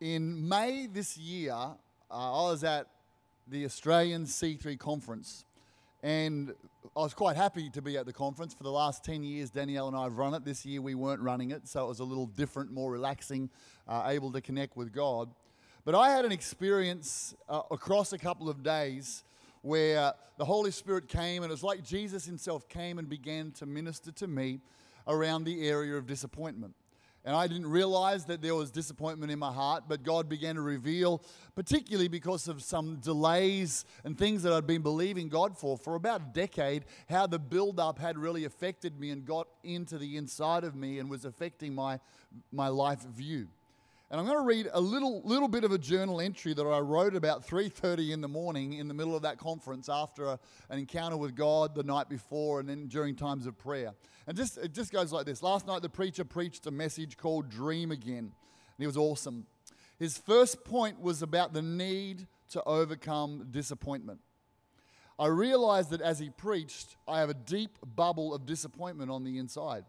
In May this year, uh, I was at the Australian C3 conference, and I was quite happy to be at the conference. For the last 10 years, Danielle and I have run it. This year, we weren't running it, so it was a little different, more relaxing, uh, able to connect with God. But I had an experience uh, across a couple of days where the Holy Spirit came, and it was like Jesus Himself came and began to minister to me around the area of disappointment. And I didn't realize that there was disappointment in my heart, but God began to reveal, particularly because of some delays and things that I'd been believing God for for about a decade, how the buildup had really affected me and got into the inside of me and was affecting my, my life view. And I'm going to read a little, little bit of a journal entry that I wrote about 3.30 in the morning in the middle of that conference after a, an encounter with God the night before and then during times of prayer. And just, it just goes like this. Last night the preacher preached a message called Dream Again. And it was awesome. His first point was about the need to overcome disappointment. I realized that as he preached, I have a deep bubble of disappointment on the inside.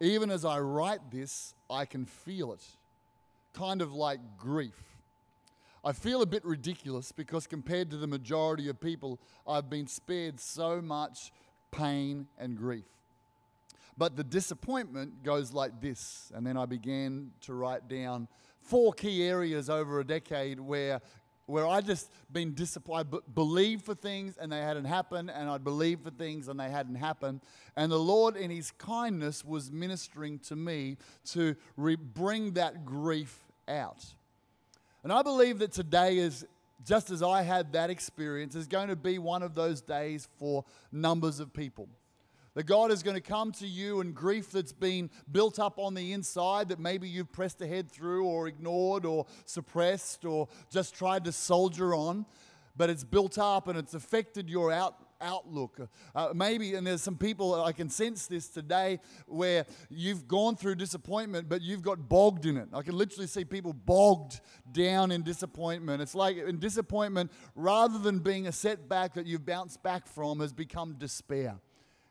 Even as I write this, I can feel it kind of like grief. I feel a bit ridiculous because compared to the majority of people, I've been spared so much pain and grief. But the disappointment goes like this. And then I began to write down four key areas over a decade where, where I just been disappointed, b- believed for things and they hadn't happened, and I'd believed for things and they hadn't happened. And the Lord, in His kindness, was ministering to me to re- bring that grief out. And I believe that today is just as I had that experience, is going to be one of those days for numbers of people. That God is going to come to you and grief that's been built up on the inside that maybe you've pressed ahead through or ignored or suppressed or just tried to soldier on, but it's built up and it's affected your out, outlook. Uh, maybe, and there's some people, I can sense this today, where you've gone through disappointment, but you've got bogged in it. I can literally see people bogged down in disappointment. It's like in disappointment, rather than being a setback that you've bounced back from, has become despair.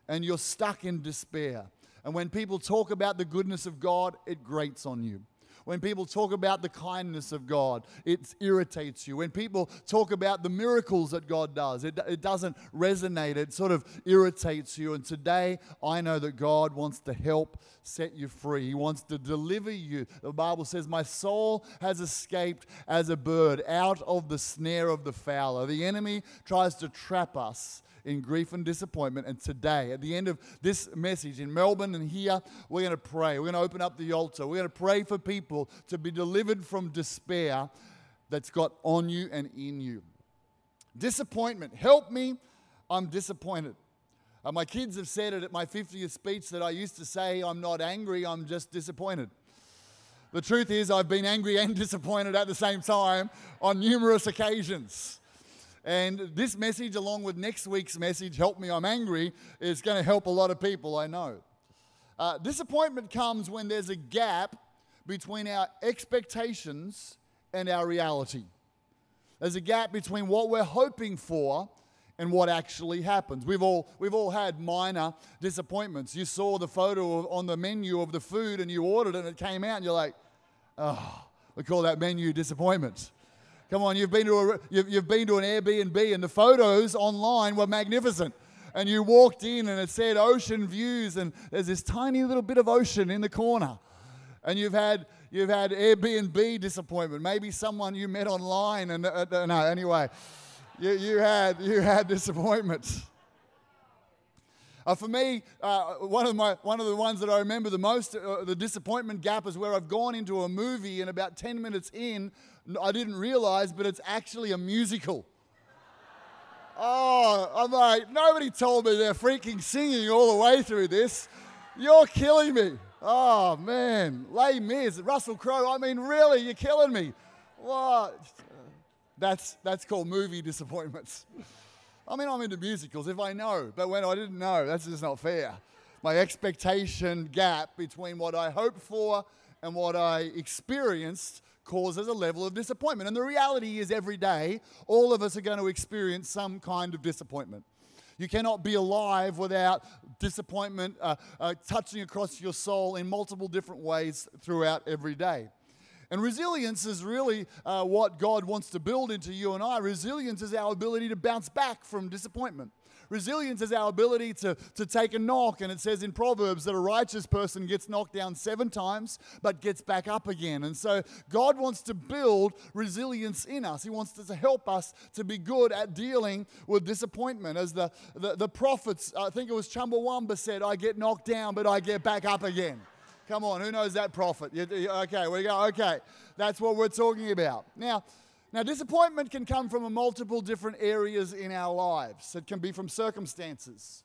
And you're stuck in despair. And when people talk about the goodness of God, it grates on you. When people talk about the kindness of God, it irritates you. When people talk about the miracles that God does, it, it doesn't resonate. It sort of irritates you. And today, I know that God wants to help set you free. He wants to deliver you. The Bible says, My soul has escaped as a bird out of the snare of the fowler. The enemy tries to trap us in grief and disappointment. And today, at the end of this message in Melbourne and here, we're going to pray. We're going to open up the altar. We're going to pray for people to be delivered from despair that's got on you and in you. Disappointment. Help me. I'm disappointed. Uh, my kids have said it at my 50th speech that I used to say, I'm not angry, I'm just disappointed. The truth is, I've been angry and disappointed at the same time on numerous occasions. And this message, along with next week's message, Help Me, I'm Angry, is going to help a lot of people, I know. Uh, disappointment comes when there's a gap between our expectations and our reality. There's a gap between what we're hoping for and what actually happens. We've all, we've all had minor disappointments. You saw the photo on the menu of the food and you ordered it and it came out and you're like, oh, we call that menu disappointment. Come on, you've been to, a, you've, you've been to an Airbnb and the photos online were magnificent. And you walked in and it said ocean views, and there's this tiny little bit of ocean in the corner. And you've had, you've had Airbnb disappointment. Maybe someone you met online, and uh, uh no, anyway, you, you, had, you had disappointments. Uh, for me, uh, one, of my, one of the ones that I remember the most, uh, the disappointment gap, is where I've gone into a movie and about 10 minutes in, I didn't realize, but it's actually a musical. Oh, I'm like, nobody told me they're freaking singing all the way through this. You're killing me. Oh, man. Les Mis, Russell Crowe. I mean, really, you're killing me. What? That's, that's called movie disappointments. I mean, I'm into musicals if I know, but when I didn't know, that's just not fair. My expectation gap between what I hoped for and what I experienced causes a level of disappointment. And the reality is, every day, all of us are going to experience some kind of disappointment. You cannot be alive without disappointment uh, uh, touching across your soul in multiple different ways throughout every day. And resilience is really uh, what God wants to build into you and I. Resilience is our ability to bounce back from disappointment. Resilience is our ability to, to take a knock. And it says in Proverbs that a righteous person gets knocked down seven times but gets back up again. And so God wants to build resilience in us. He wants to help us to be good at dealing with disappointment. As the, the, the prophets, I think it was Chumbawamba said, I get knocked down but I get back up again. Come on, who knows that prophet? Okay, we go. Okay, that's what we're talking about. Now, now, disappointment can come from multiple different areas in our lives. It can be from circumstances.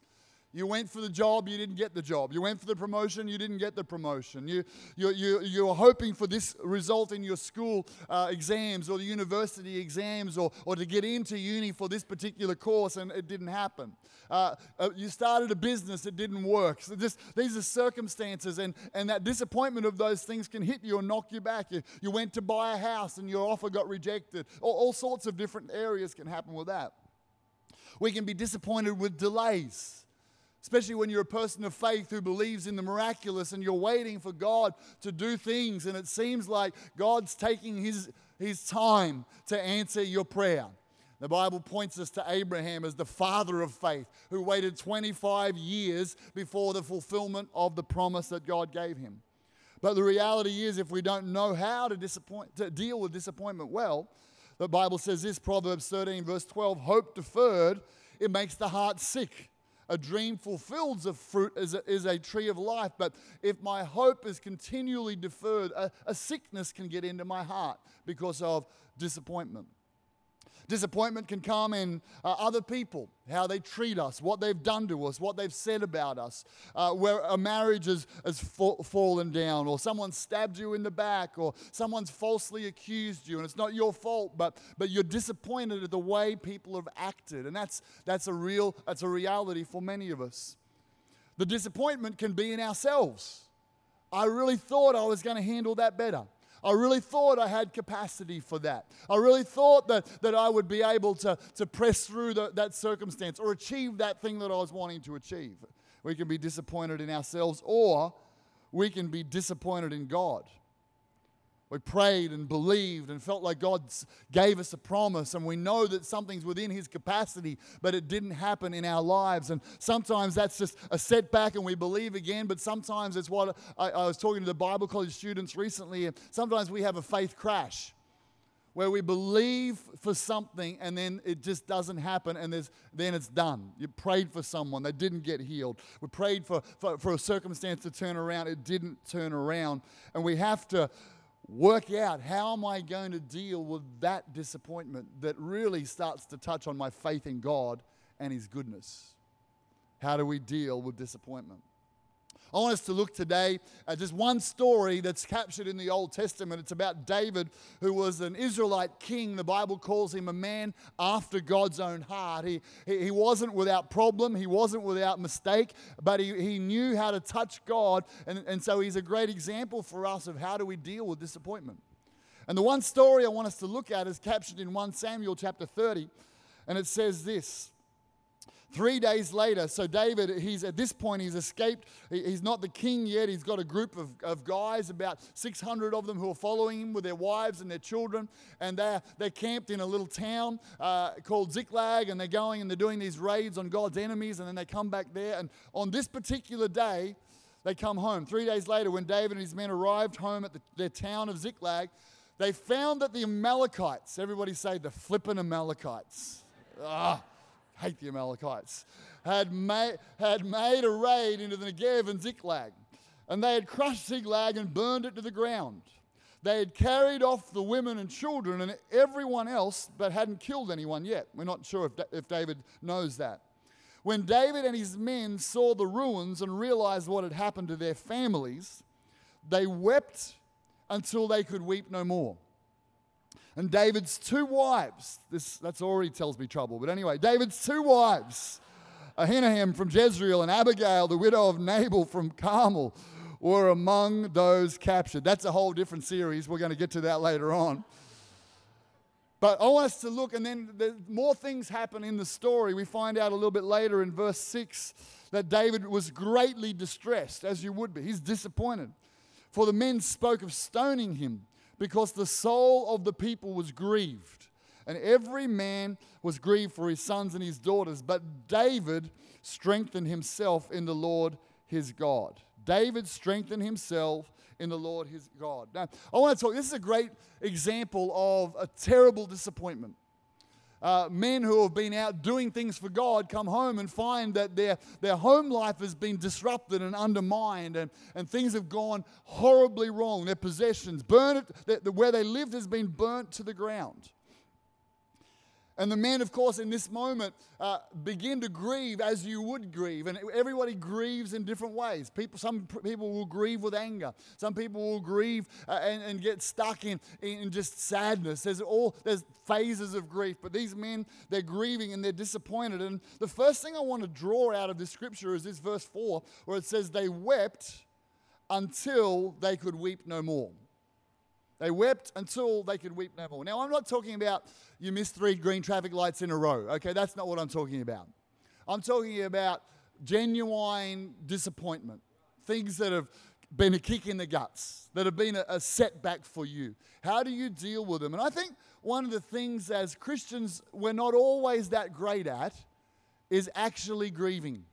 You went for the job, you didn't get the job. You went for the promotion, you didn't get the promotion. You, you, you, you were hoping for this result in your school uh, exams or the university exams or, or to get into uni for this particular course and it didn't happen. Uh, uh, you started a business, it didn't work. So these are circumstances, and, and that disappointment of those things can hit you and knock you back. You, you went to buy a house and your offer got rejected. All, all sorts of different areas can happen with that. We can be disappointed with delays especially when you're a person of faith who believes in the miraculous and you're waiting for God to do things, and it seems like God's taking his, his time to answer your prayer. The Bible points us to Abraham as the father of faith, who waited 25 years before the fulfillment of the promise that God gave him. But the reality is, if we don't know how to, disappoint, to deal with disappointment well, the Bible says this Proverbs 13, verse 12 hope deferred, it makes the heart sick a dream fulfilled of fruit is a, is a tree of life. But if my hope is continually deferred, a, a sickness can get into my heart because of disappointment. Disappointment can come in uh, other people, how they treat us, what they've done to us, what they've said about us, uh, where a marriage has, has fa- fallen down, or someone stabbed you in the back, or someone's falsely accused you, and it's not your fault, but, but you're disappointed at the way people have acted. And that's, that's, a real, that's a reality for many of us. The disappointment can be in ourselves. I really thought I was going to handle that better. I really thought I had capacity for that. I really thought that, that I would be able to, to press through the, that circumstance or achieve that thing that I was wanting to achieve. We can be disappointed in ourselves or we can be disappointed in God. We prayed and believed and felt like God gave us a promise, and we know that something's within His capacity, but it didn't happen in our lives. And sometimes that's just a setback, and we believe again, but sometimes it's what I, I was talking to the Bible college students recently, and sometimes we have a faith crash where we believe for something and then it just doesn't happen and then it's done. You prayed for someone, they didn't get healed. We prayed for, for, for a circumstance to turn around, it didn't turn around. And we have to work out how am I going to deal with that disappointment that really starts to touch on my faith in God and His goodness. How do we deal with disappointment? I want us to look today at just one story that's captured in the Old Testament. It's about David, who was an Israelite king. The Bible calls him a man after God's own heart. He, he, wasn't without problem, he wasn't without mistake, but he, he knew how to touch God. And, and so he's a great example for us of how do we deal with disappointment. And the one story I want us to look at is captured in 1 Samuel chapter 30. And it says this Three days later, so David, he's at this point, he's escaped. He's not the king yet. He's got a group of, of guys, about 600 of them, who are following him with their wives and their children. And they're, they're camped in a little town uh, called Ziklag. And they're going and they're doing these raids on God's enemies. And then they come back there. And on this particular day, they come home. Three days later, when David and his men arrived home at the, their town of Ziklag, they found that the Amalekites, everybody say the flippin' Amalekites. Ah, hate the Amalekites, had made, had made a raid into the Negev and Ziklag. And they had crushed Ziklag and burned it to the ground. They had carried off the women and children and everyone else, but hadn't killed anyone yet. We're not sure if, if David knows that. When David and his men saw the ruins and realized what had happened to their families, they wept until they could weep no more. And David's two wives, this that's already tells me trouble, but anyway, David's two wives, Ahinoam from Jezreel and Abigail, the widow of Nabal from Carmel, were among those captured. That's a whole different series. We're going to get to that later on. But I want us to look, and then the more things happen in the story. We find out a little bit later in verse 6 that David was greatly distressed, as you would be. He's disappointed. For the men spoke of stoning him because the soul of the people was grieved. And every man was grieved for his sons and his daughters. But David strengthened himself in the Lord his God. David strengthened himself in the Lord his God. Now, I want to talk, this is a great example of a terrible disappointment. Uh, men who have been out doing things for God come home and find that their, their home life has been disrupted and undermined, and, and things have gone horribly wrong. Their possessions, burn it, the, where they lived has been burnt to the ground. And the men, of course, in this moment uh, begin to grieve as you would grieve. And everybody grieves in different ways. People, some people will grieve with anger. Some people will grieve uh, and, and, get stuck in, in just sadness. There's all there's phases of grief. But these men, they're grieving and they're disappointed. And the first thing I want to draw out of this scripture is this verse 4, where it says, They wept until they could weep no more. They wept until they could weep no more. Now, I'm not talking about you missed three green traffic lights in a row. Okay, that's not what I'm talking about. I'm talking about genuine disappointment, things that have been a kick in the guts, that have been a, a setback for you. How do you deal with them? And I think one of the things as Christians we're not always that great at is actually grieving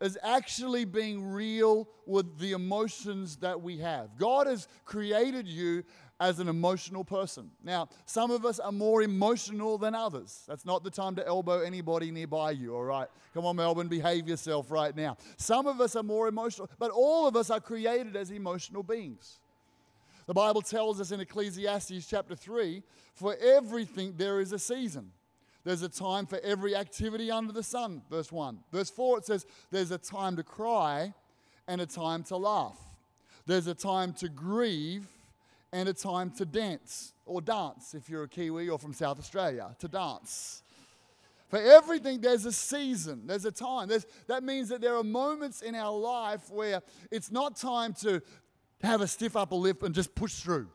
is actually being real with the emotions that we have. God has created you as an emotional person. Now, some of us are more emotional than others. That's not the time to elbow anybody nearby you, all right? Come on, Melbourne, behave yourself right now. Some of us are more emotional, but all of us are created as emotional beings. The Bible tells us in Ecclesiastes chapter 3 for everything there is a season there's a time for every activity under the sun, verse 1. Verse 4, it says, There's a time to cry and a time to laugh. There's a time to grieve and a time to dance, or dance if you're a Kiwi or from South Australia, to dance. For everything, there's a season, there's a time. There's, that means that there are moments in our life where it's not time to have a stiff upper lip and just push through.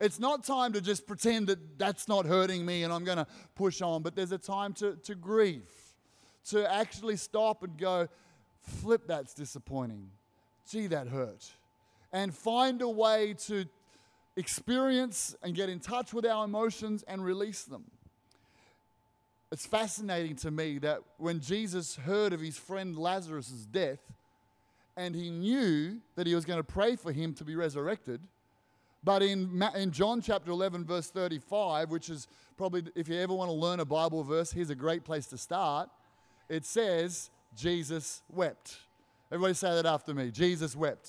It's not time to just pretend that that's not hurting me and I'm going to push on, but there's a time to, to grieve, to actually stop and go, flip, that's disappointing. Gee, that hurt. And find a way to experience and get in touch with our emotions and release them. It's fascinating to me that when Jesus heard of his friend Lazarus' death and he knew that he was going to pray for him to be resurrected, but in, in John chapter 11, verse 35, which is probably, if you ever want to learn a Bible verse, here's a great place to start. It says, Jesus wept. Everybody say that after me. Jesus wept.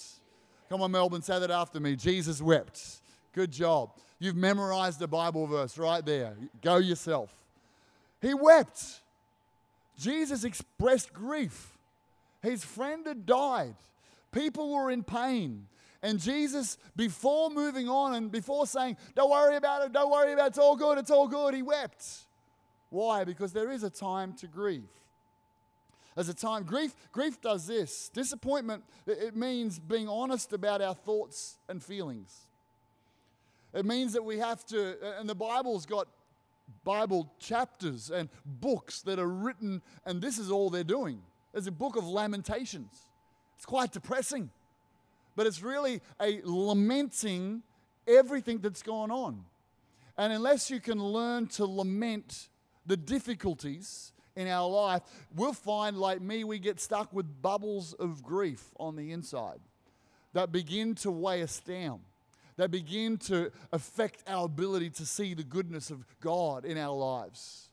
Come on, Melbourne, say that after me. Jesus wept. Good job. You've memorized the Bible verse right there. Go yourself. He wept. Jesus expressed grief. His friend had died. People were in pain. And Jesus, before moving on and before saying, Don't worry about it, don't worry about it, it's all good, it's all good, he wept. Why? Because there is a time to grieve. There's a time, grief, grief does this. Disappointment, it means being honest about our thoughts and feelings. It means that we have to, and the Bible's got Bible chapters and books that are written, and this is all they're doing. There's a book of lamentations. It's quite depressing but it's really a lamenting everything that's gone on. And unless you can learn to lament the difficulties in our life, we'll find, like me, we get stuck with bubbles of grief on the inside that begin to weigh us down, that begin to affect our ability to see the goodness of God in our lives.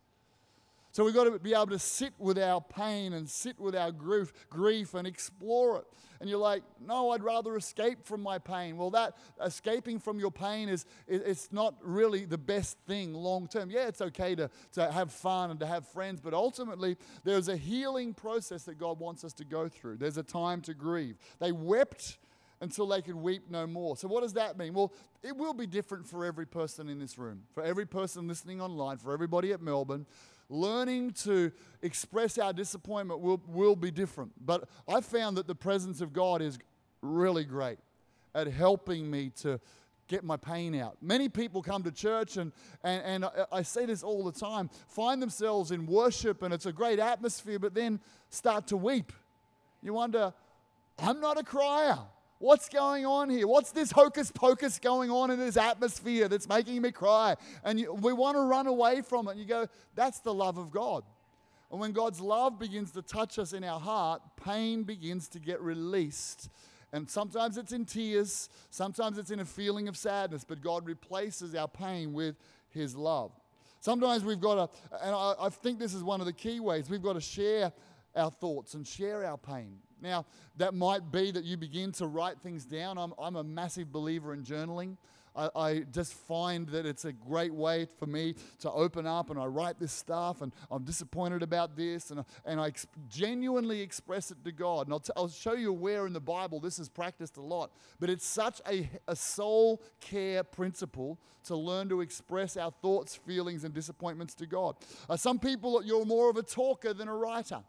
So we've got to be able to sit with our pain and sit with our grief, grief and explore it. And you're like, no, I'd rather escape from my pain. Well, that escaping from your pain is it's not really the best thing long term. Yeah, it's okay to, to have fun and to have friends, but ultimately there's a healing process that God wants us to go through. There's a time to grieve. They wept until they could weep no more. So, what does that mean? Well, it will be different for every person in this room, for every person listening online, for everybody at Melbourne learning to express our disappointment will, will be different. But I found that the presence of God is really great at helping me to get my pain out. Many people come to church, and, and, and I, I say this all the time find themselves in worship, and it's a great atmosphere, but then start to weep. You wonder, I'm not a crier. What's going on here? What's this hocus pocus going on in this atmosphere that's making me cry? And you, we want to run away from it. And you go, That's the love of God. And when God's love begins to touch us in our heart, pain begins to get released. And sometimes it's in tears, sometimes it's in a feeling of sadness, but God replaces our pain with His love. Sometimes we've got to, and I, I think this is one of the key ways, we've got to share our thoughts and share our pain. Now, that might be that you begin to write things down. I'm, I'm a massive believer in journaling. I, I, just find that it's a great way for me to open up and I write this stuff and I'm disappointed about this and, and I ex- genuinely express it to God. And I'll, t- I'll show you where in the Bible this is practiced a lot. But it's such a, a soul care principle to learn to express our thoughts, feelings, and disappointments to God. Uh, some people, you're more of a talker than a writer.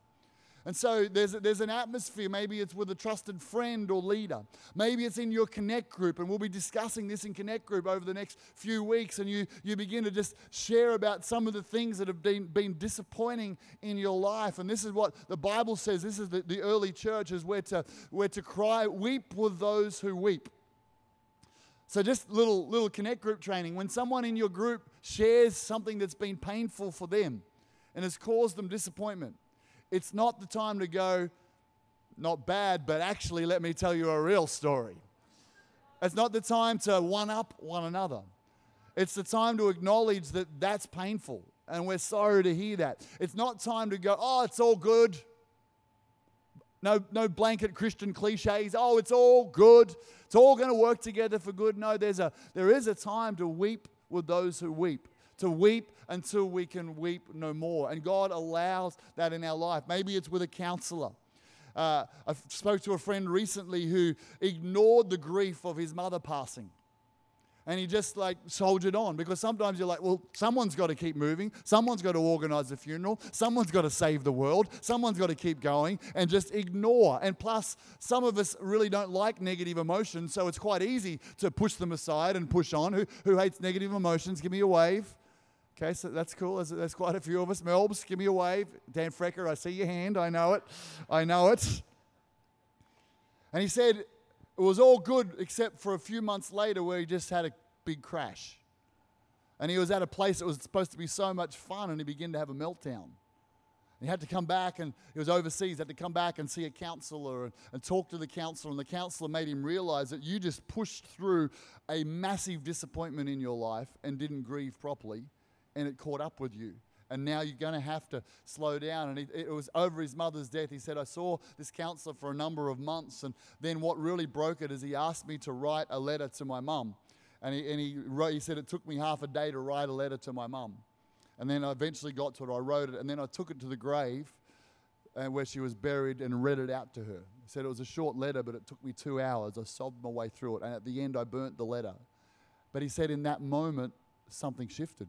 And so there's, there's an atmosphere. Maybe it's with a trusted friend or leader. Maybe it's in your Connect group, and we'll be discussing this in Connect group over the next few weeks. And you, you begin to just share about some of the things that have been, been disappointing in your life. And this is what the Bible says. This is the, the early church is where to, where to cry, weep with those who weep. So just little little connect group training. When someone in your group shares something that's been painful for them and has caused them disappointment, it's not the time to go, not bad, but actually, let me tell you a real story. It's not the time to one up one another. It's the time to acknowledge that that's painful and we're sorry to hear that. It's not time to go, oh, it's all good. No, no blanket Christian cliches. Oh, it's all good. It's all going to work together for good. No, there's a, there is a time to weep with those who weep to weep until we can weep no more. And God allows that in our life. Maybe it's with a counselor. Uh, I spoke to a friend recently who ignored the grief of his mother passing. And he just like soldiered on because sometimes you're like, well, someone's got to keep moving. Someone's got to organize the funeral. Someone's got to save the world. Someone's got to keep going and just ignore. And plus, some of us really don't like negative emotions, so it's quite easy to push them aside and push on. Who, who hates negative emotions? Give me a wave. Okay, so that's cool. There's, there's quite a few of us. Melbs, give me a wave. Dan Frecker, I see your hand. I know it. I know it. And he said it was all good except for a few months later where he just had a big crash. And he was at a place that was supposed to be so much fun and he began to have a meltdown. He had to come back and he was overseas, had to come back and see a counselor and, and, talk to the counselor. And the counselor made him realize that you just pushed through a massive disappointment in your life and didn't grieve properly and it caught up with you. And now you're going to have to slow down. And it, it was over his mother's death. He said, I saw this counselor for a number of months. And then what really broke it is he asked me to write a letter to my mum. And he, and he, wrote, he said, It took me half a day to write a letter to my mum. And then I eventually got to it. I wrote it. And then I took it to the grave and where she was buried and read it out to her. He said it was a short letter, but it took me two hours. I sobbed my way through it. And at the end, I burnt the letter. But he said in that moment, something shifted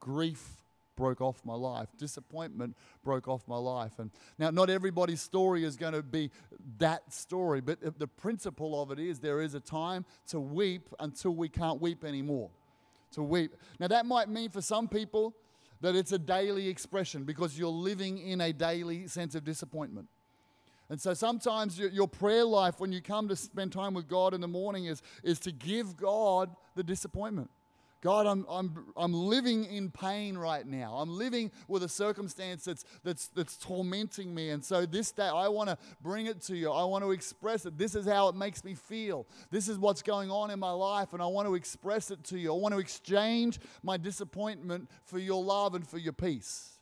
grief broke off my life. Disappointment broke off my life. And now, not everybody's story is going to be that story, but the principle of it is there is a time to weep until we can't weep anymore. To weep. Now, that might mean for some people that it's a daily expression because you're living in a daily sense of disappointment. And so sometimes your, prayer life, when you come to spend time with God in the morning, is, is to give God the disappointment. God, I'm, I'm, I'm living in pain right now. I'm living with a circumstance that's, that's, that's tormenting me. And so this day, I want to bring it to you. I want to express it. This is how it makes me feel. This is what's going on in my life, and I want to express it to you. I want to exchange my disappointment for your love and for your peace.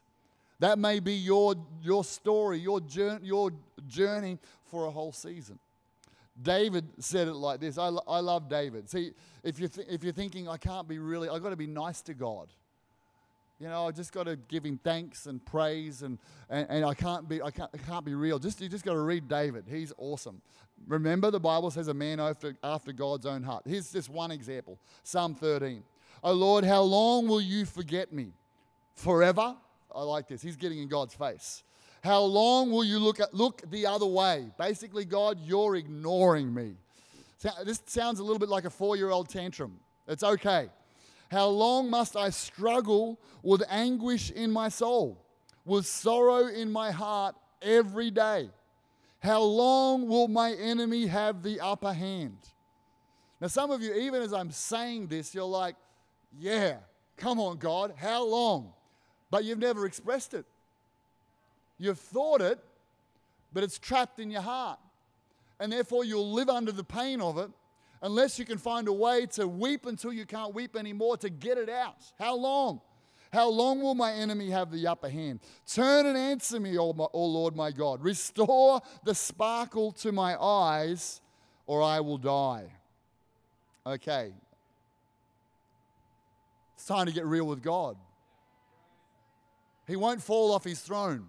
That may be your, your story, your journey, your journey for a whole season. David said it like this. I, I love David. See, if you're, th- if you're thinking, I can't be really, I've got to be nice to God. You know, I just got to give him thanks and praise, and, and, and I, can't be, I, can't, I can't be real. Just, you just got to read David. He's awesome. Remember, the Bible says a man after, after God's own heart. Here's just one example Psalm 13. Oh Lord, how long will you forget me? Forever? I like this. He's getting in God's face. How long will you look, at, look the other way? Basically, God, you're ignoring me. This sounds a little bit like a four year old tantrum. It's okay. How long must I struggle with anguish in my soul, with sorrow in my heart every day? How long will my enemy have the upper hand? Now, some of you, even as I'm saying this, you're like, yeah, come on, God, how long? But you've never expressed it. You've thought it, but it's trapped in your heart. And therefore, you'll live under the pain of it unless you can find a way to weep until you can't weep anymore to get it out. How long? How long will my enemy have the upper hand? Turn and answer me, O, Lord my God. Restore the sparkle to my eyes, or I will die. Okay. It's time to get real with God. He won't fall off his throne.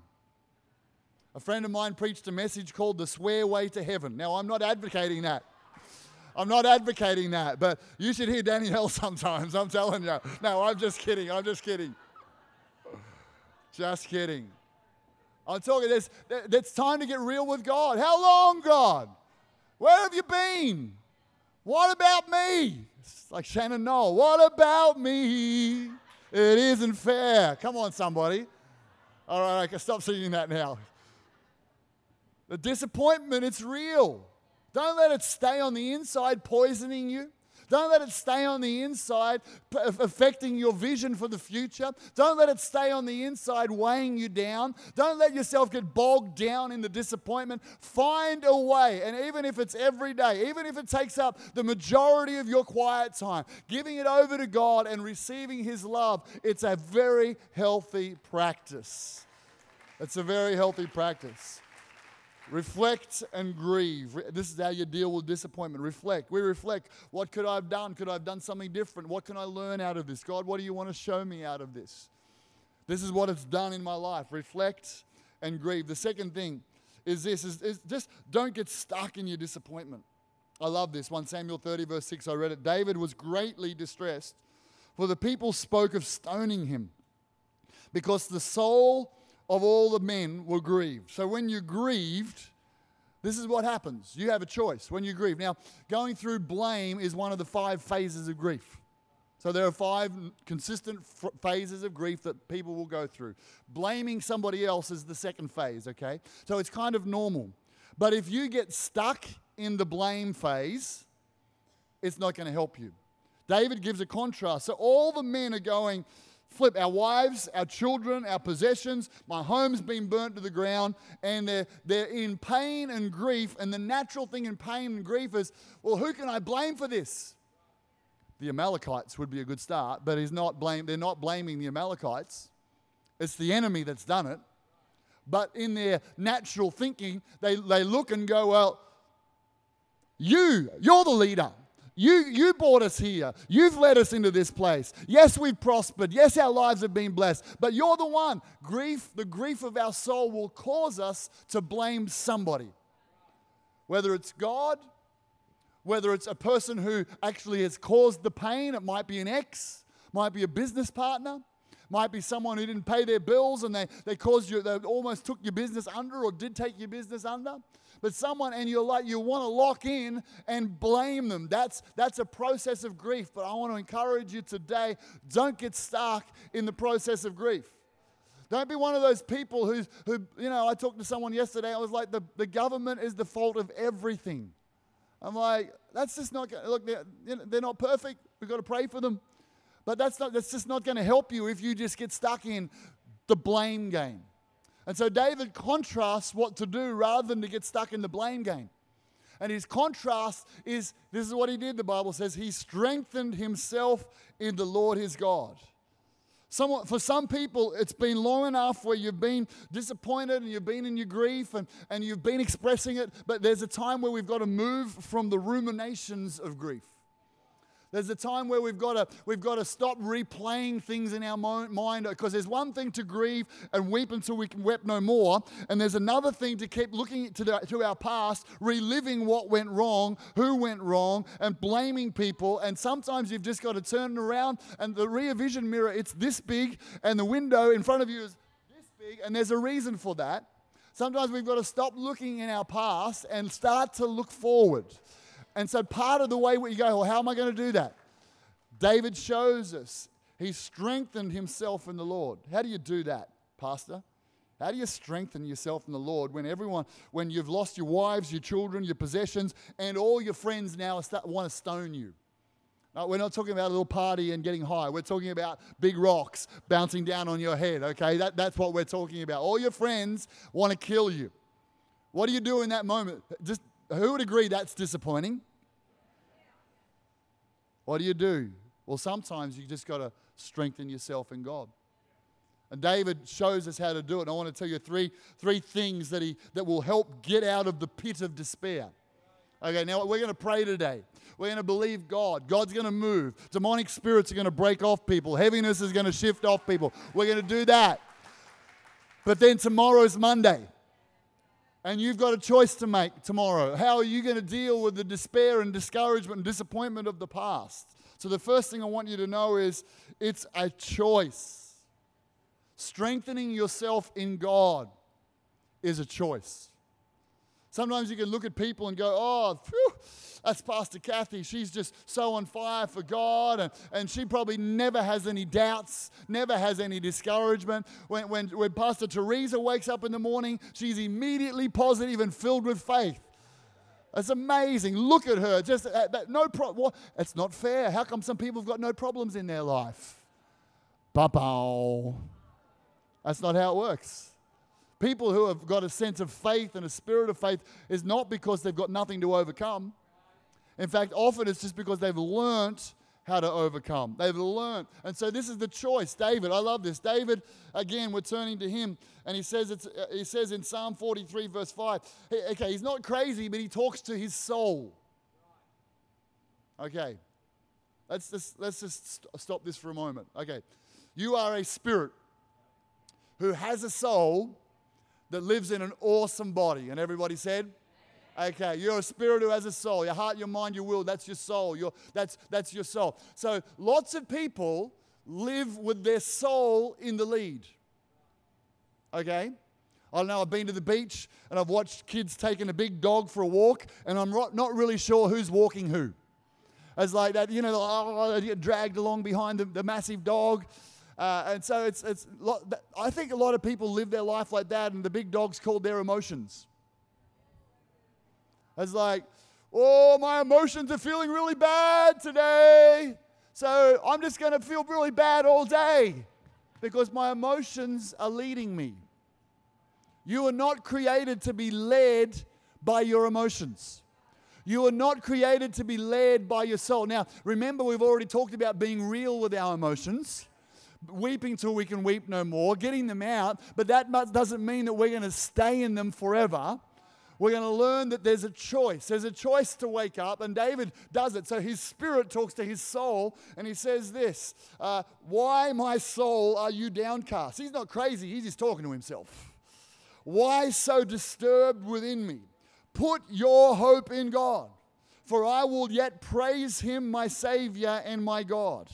A friend of mine preached a message called The Swear Way to Heaven. Now, I'm not advocating that. I'm not advocating that, but you should hear Danielle sometimes, I'm telling you. No, I'm just kidding. I'm just kidding. Just kidding. I'm talking, this. it's time to get real with God. How long, God? Where have you been? What about me? It's like Shannon Noll. What about me? It isn't fair. Come on, somebody. All right, I can stop singing that now. The disappointment, it's real. Don't let it stay on the inside, poisoning you. Don't let it stay on the inside, affecting your vision for the future. Don't let it stay on the inside, weighing you down. Don't let yourself get bogged down in the disappointment. Find a way, and even if it's every day, even if it takes up the majority of your quiet time, giving it over to God and receiving His love, it's a very healthy practice. It's a very healthy practice. Reflect and grieve. This is how you deal with disappointment. Reflect. We reflect. What could I have done? Could I have done something different? What can I learn out of this? God, what do you want to show me out of this? This is what it's done in my life. Reflect and grieve. The second thing is this is, is just don't get stuck in your disappointment. I love this. 1 Samuel 30, verse 6, I read it. David was greatly distressed, for the people spoke of stoning him, because the soul of all the men were grieved. So when you're grieved, this is what happens. You have a choice when you grieve. Now, going through blame is one of the five phases of grief. So there are five consistent f- phases of grief that people will go through. Blaming somebody else is the second phase, okay? So it's kind of normal. But if you get stuck in the blame phase, it's not going to help you. David gives a contrast. So all the men are going, flip our wives, our children, our possessions. My home's been burnt to the ground, and they're, they're in pain and grief. And the natural thing in pain and grief is, well, who can I blame for this? The Amalekites would be a good start, but he's not blame, they're not blaming the Amalekites. It's the enemy that's done it. But in their natural thinking, they, they look and go, well, you, you're the leader. You, you brought us here. You've led us into this place. Yes, we've prospered. Yes, our lives have been blessed. But you're the one. Grief, the grief of our soul will cause us to blame somebody. Whether it's God, whether it's a person who actually has caused the pain, it might be an ex, might be a business partner, might be someone who didn't pay their bills and they, they caused you, they almost took your business under or did take your business under but someone and you're like you want to lock in and blame them. That's that's a process of grief. But I want to encourage you today, don't get stuck in the process of grief. Don't be one of those people who's, who, you know, I talked to someone yesterday, I was like, the, the government is the fault of everything. I'm like, that's just not, look, they're, they're not perfect. We've got to pray for them. But that's, not, that's just not going to help you if you just get stuck in the blame game. And so David contrasts what to do rather than to get stuck in the blame game. And his contrast is this is what he did, the Bible says. He strengthened himself in the Lord his God. For some people, it's been long enough where you've been disappointed and you've been in your grief and, and you've been expressing it, but there's a time where we've got to move from the ruminations of grief. There's a time where we've got to, we've got to stop replaying things in our mind because there's one thing to grieve and weep until we can weep no more. And there's another thing to keep looking to, the, to our past, reliving what went wrong, who went wrong, and blaming people. And sometimes you've just got to turn around and the rear vision mirror, it's this big, and the window in front of you is this big. And there's a reason for that. Sometimes we've got to stop looking in our past and start to look forward. And so part of the way we go, well, how am I going to do that? David shows us he strengthened himself in the Lord. How do you do that, Pastor? How do you strengthen yourself in the Lord when everyone, when you've lost your wives, your children, your possessions, and all your friends now want to stone you? We're not talking about a little party and getting high. We're talking about big rocks bouncing down on your head, okay? That, that's what we're talking about. All your friends want to kill you. What do you do in that moment? Just who would agree that's disappointing? What do you do? Well, sometimes you just got to strengthen yourself in God. And David shows us how to do it. And I want to tell you three, three things that, he, that will help get out of the pit of despair. Okay, now we're going to pray today. We're going to believe God. God's going to move. Demonic spirits are going to break off people. Heaviness is going to shift off people. We're going to do that. But then tomorrow's Monday. And you've got a choice to make tomorrow. How are you going to deal with the despair and discouragement and disappointment of the past? So, the first thing I want you to know is it's a choice. Strengthening yourself in God is a choice. Sometimes you can look at people and go, oh, phew, that's Pastor Kathy. She's just so on fire for God, and, and she probably never has any doubts, never has any discouragement. When, when, when Pastor Teresa wakes up in the morning, she's immediately positive and filled with faith. That's amazing. Look at her. Just uh, no problem. It's not fair. How come some people have got no problems in their life? Ba That's not how it works. People who have got a sense of faith and a spirit of faith is not because they've got nothing to overcome. In fact, often it's just because they've learnt how to overcome. They've learned. And so this is the choice. David, I love this. David, again, we're turning to him, and he says, it's, uh, he says in Psalm 43, verse 5, okay, he's not crazy, but he talks to his soul. Okay, let's just, let's just stop this for a moment. Okay, you are a spirit who has a soul that lives in an awesome body. And everybody said, Okay, you're a spirit who has a soul. Your heart, your mind, your will, that's your soul. Your, that's, that's your soul. So lots of people live with their soul in the lead. Okay? I don't know, I've been to the beach and I've watched kids taking a big dog for a walk, and I'm not really sure who's walking who. It's like that, you know, oh, they get dragged along behind the, the massive dog. Uh, and so it's, it's, I think a lot of people live their life like that, and the big dog's called their emotions. It's like, oh, my emotions are feeling really bad today. So I'm just going to feel really bad all day because my emotions are leading me. You are not created to be led by your emotions. You are not created to be led by your soul. Now, remember, we've already talked about being real with our emotions, weeping till we can weep no more, getting them out, but that doesn't mean that we're going to stay in them forever we're going to learn that there's a choice. There's a choice to wake up, and David does it. So his spirit talks to his soul, and he says this uh, Why, my soul, are you downcast? He's not crazy, he's just talking to himself. Why so disturbed within me? Put your hope in God, for I will yet praise him, my Savior and my God.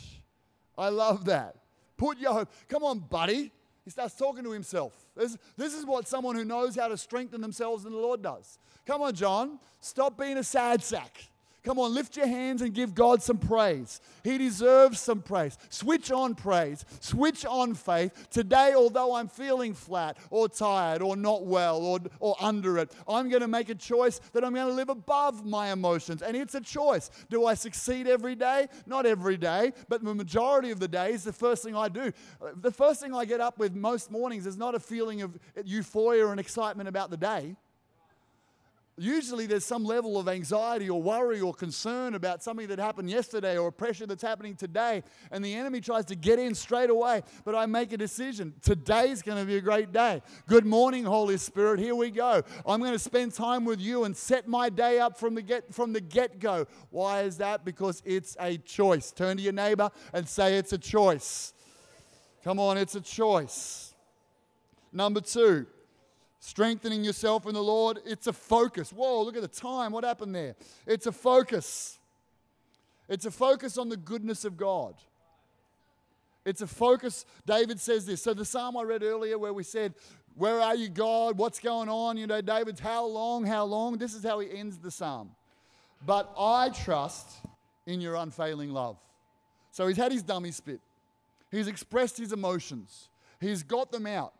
I love that. Put your hope. Come on, buddy. He starts talking to himself. This, this is what someone who knows how to strengthen themselves in the Lord does. Come on, John. Stop being a sad sack. Come on, lift your hands and give God some praise. He deserves some praise. Switch on praise, switch on faith. Today, although I'm feeling flat or tired or not well or, or under it, I'm going to make a choice that I'm going to live above my emotions. And it's a choice. Do I succeed every day? Not every day, but the majority of the days, the first thing I do, the first thing I get up with most mornings is not a feeling of euphoria and excitement about the day usually there's some level of anxiety or worry or concern about something that happened yesterday or a pressure that's happening today and the enemy tries to get in straight away. But i make a decision. Today's going to be a great day. Good morning holy spirit. Here we go. I'm going to spend time with you and set my day up from the get from the get-go. Why is that? Because it's a choice. Turn to your neighbor and say it's a choice. Come on it's a choice. Number two Strengthening yourself in the Lord, it's a focus. Whoa, look at the time. What happened there? It's a focus. It's a focus on the goodness of God. It's a focus. David says this. So, the psalm I read earlier, where we said, Where are you, God? What's going on? You know, David's, How long? How long? This is how he ends the psalm. But I trust in your unfailing love. So, he's had his dummy spit, he's expressed his emotions, he's got them out.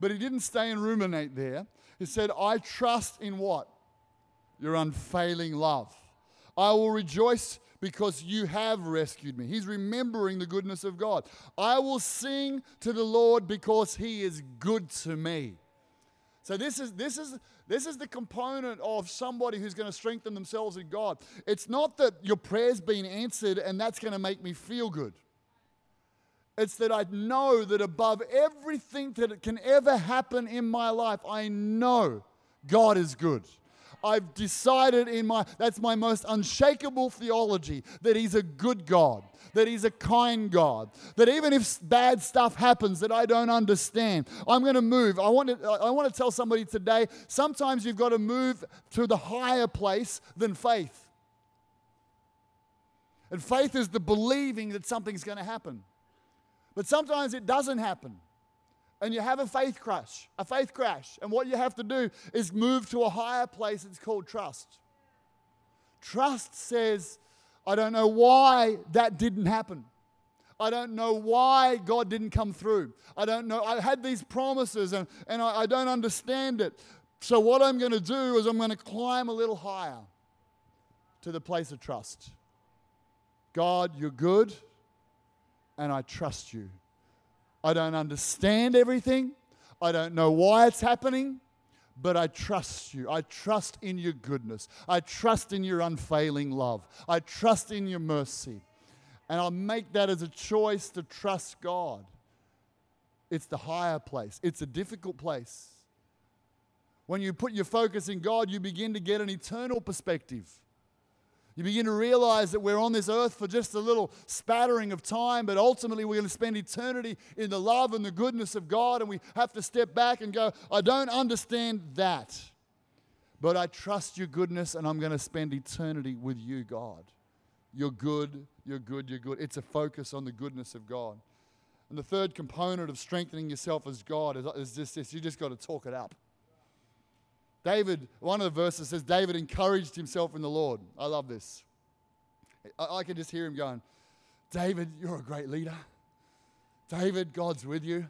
But he didn't stay and ruminate there. He said, I trust in what? Your unfailing love. I will rejoice because you have rescued me. He's remembering the goodness of God. I will sing to the Lord because he is good to me. So this is this is this is the component of somebody who's going to strengthen themselves in God. It's not that your prayer's been answered and that's going to make me feel good. It's that I know that above everything that can ever happen in my life, I know God is good. I've decided in my, that's my most unshakable theology, that He's a good God, that He's a kind God, that even if bad stuff happens that I don't understand, I'm going to move. I want to, I want to tell somebody today sometimes you've got to move to the higher place than faith. And faith is the believing that something's going to happen. But sometimes it doesn't happen and you have a faith crash, a faith crash. And what you have to do is move to a higher place. It's called trust. Trust says, I don't know why that didn't happen. I don't know why God didn't come through. I don't know. I had these promises and, and I, I don't understand it. So, what I'm going to do is I'm going to climb a little higher to the place of trust. God, you're good, and I trust you. I don't understand everything. I don't know why it's happening, but I trust you. I trust in your goodness. I trust in your unfailing love. I trust in your mercy. And I'll make that as a choice to trust God. It's the higher place, it's a difficult place. When you put your focus in God, you begin to get an eternal perspective. You begin to realize that we're on this earth for just a little spattering of time, but ultimately we're going to spend eternity in the love and the goodness of God, and we have to step back and go, I don't understand that, but I trust your goodness, and I'm going to spend eternity with you, God. You're good, you're good, you're good. It's a focus on the goodness of God. And the third component of strengthening yourself as God is, is just this you just got to talk it up. David, one of the verses says, David encouraged himself in the Lord. I love this. I, I can just hear him going, David, you're a great leader. David, God's with you.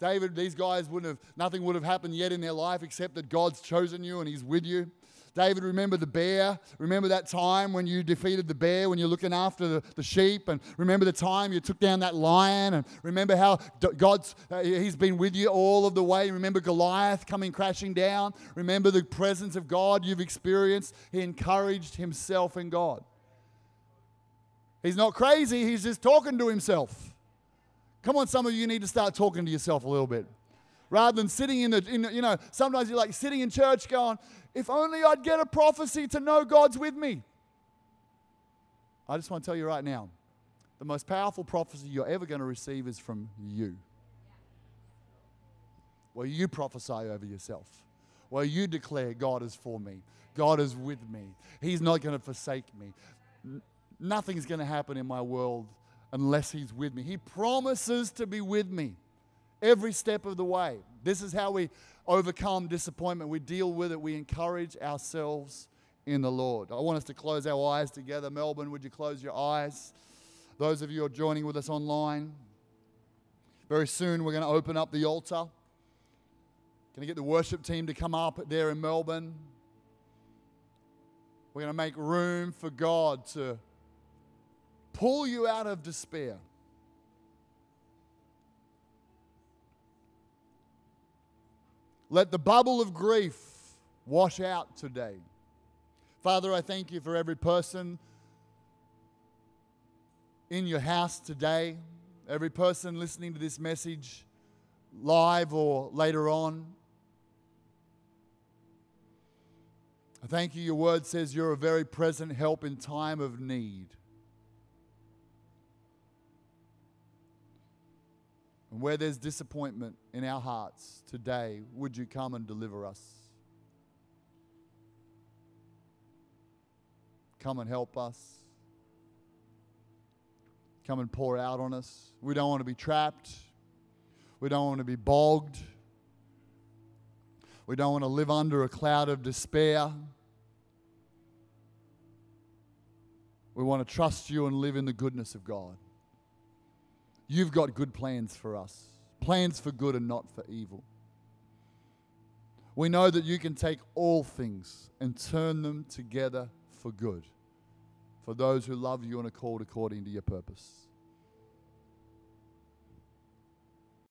David, these guys wouldn't have, nothing would have happened yet in their life except that God's chosen you and He's with you. David, remember the bear. Remember that time when you defeated the bear, when you're looking after the, the sheep. And remember the time you took down that lion. And remember how God's, uh, He's been with you all of the way. Remember Goliath coming crashing down. Remember the presence of God you've experienced. He encouraged himself in God. He's not crazy, he's just talking to himself. Come on, some of you need to start talking to yourself a little bit rather than sitting in the, in you know, sometimes you're like sitting in church going, if only I'd get a prophecy to know God's with me. I just want to tell you right now the most powerful prophecy you're ever going to receive is from you. Where you prophesy over yourself, where you declare, God is for me, God is with me, He's not going to forsake me. Nothing's going to happen in my world unless He's with me. He promises to be with me every step of the way. This is how we overcome disappointment. We deal with it. We encourage ourselves in the Lord. I want us to close our eyes together. Melbourne, would you close your eyes? Those of you who are joining with us online, very soon we're going to open up the altar. Can I get the worship team to come up there in Melbourne? We're going to make room for God to pull you out of despair. Let the bubble of grief wash out today. Father, I thank you for every person in your house today, every person listening to this message live or later on. I thank you. Your word says you're a very present help in time of need. And where there's disappointment in our hearts today, would you come and deliver us? Come and help us. Come and pour out on us. We don't want to be trapped. We don't want to be bogged. We don't want to live under a cloud of despair. We want to trust you and live in the goodness of God. You've got good plans for us, plans for good and not for evil. We know that you can take all things and turn them together for good for those who love you and are called according to your purpose.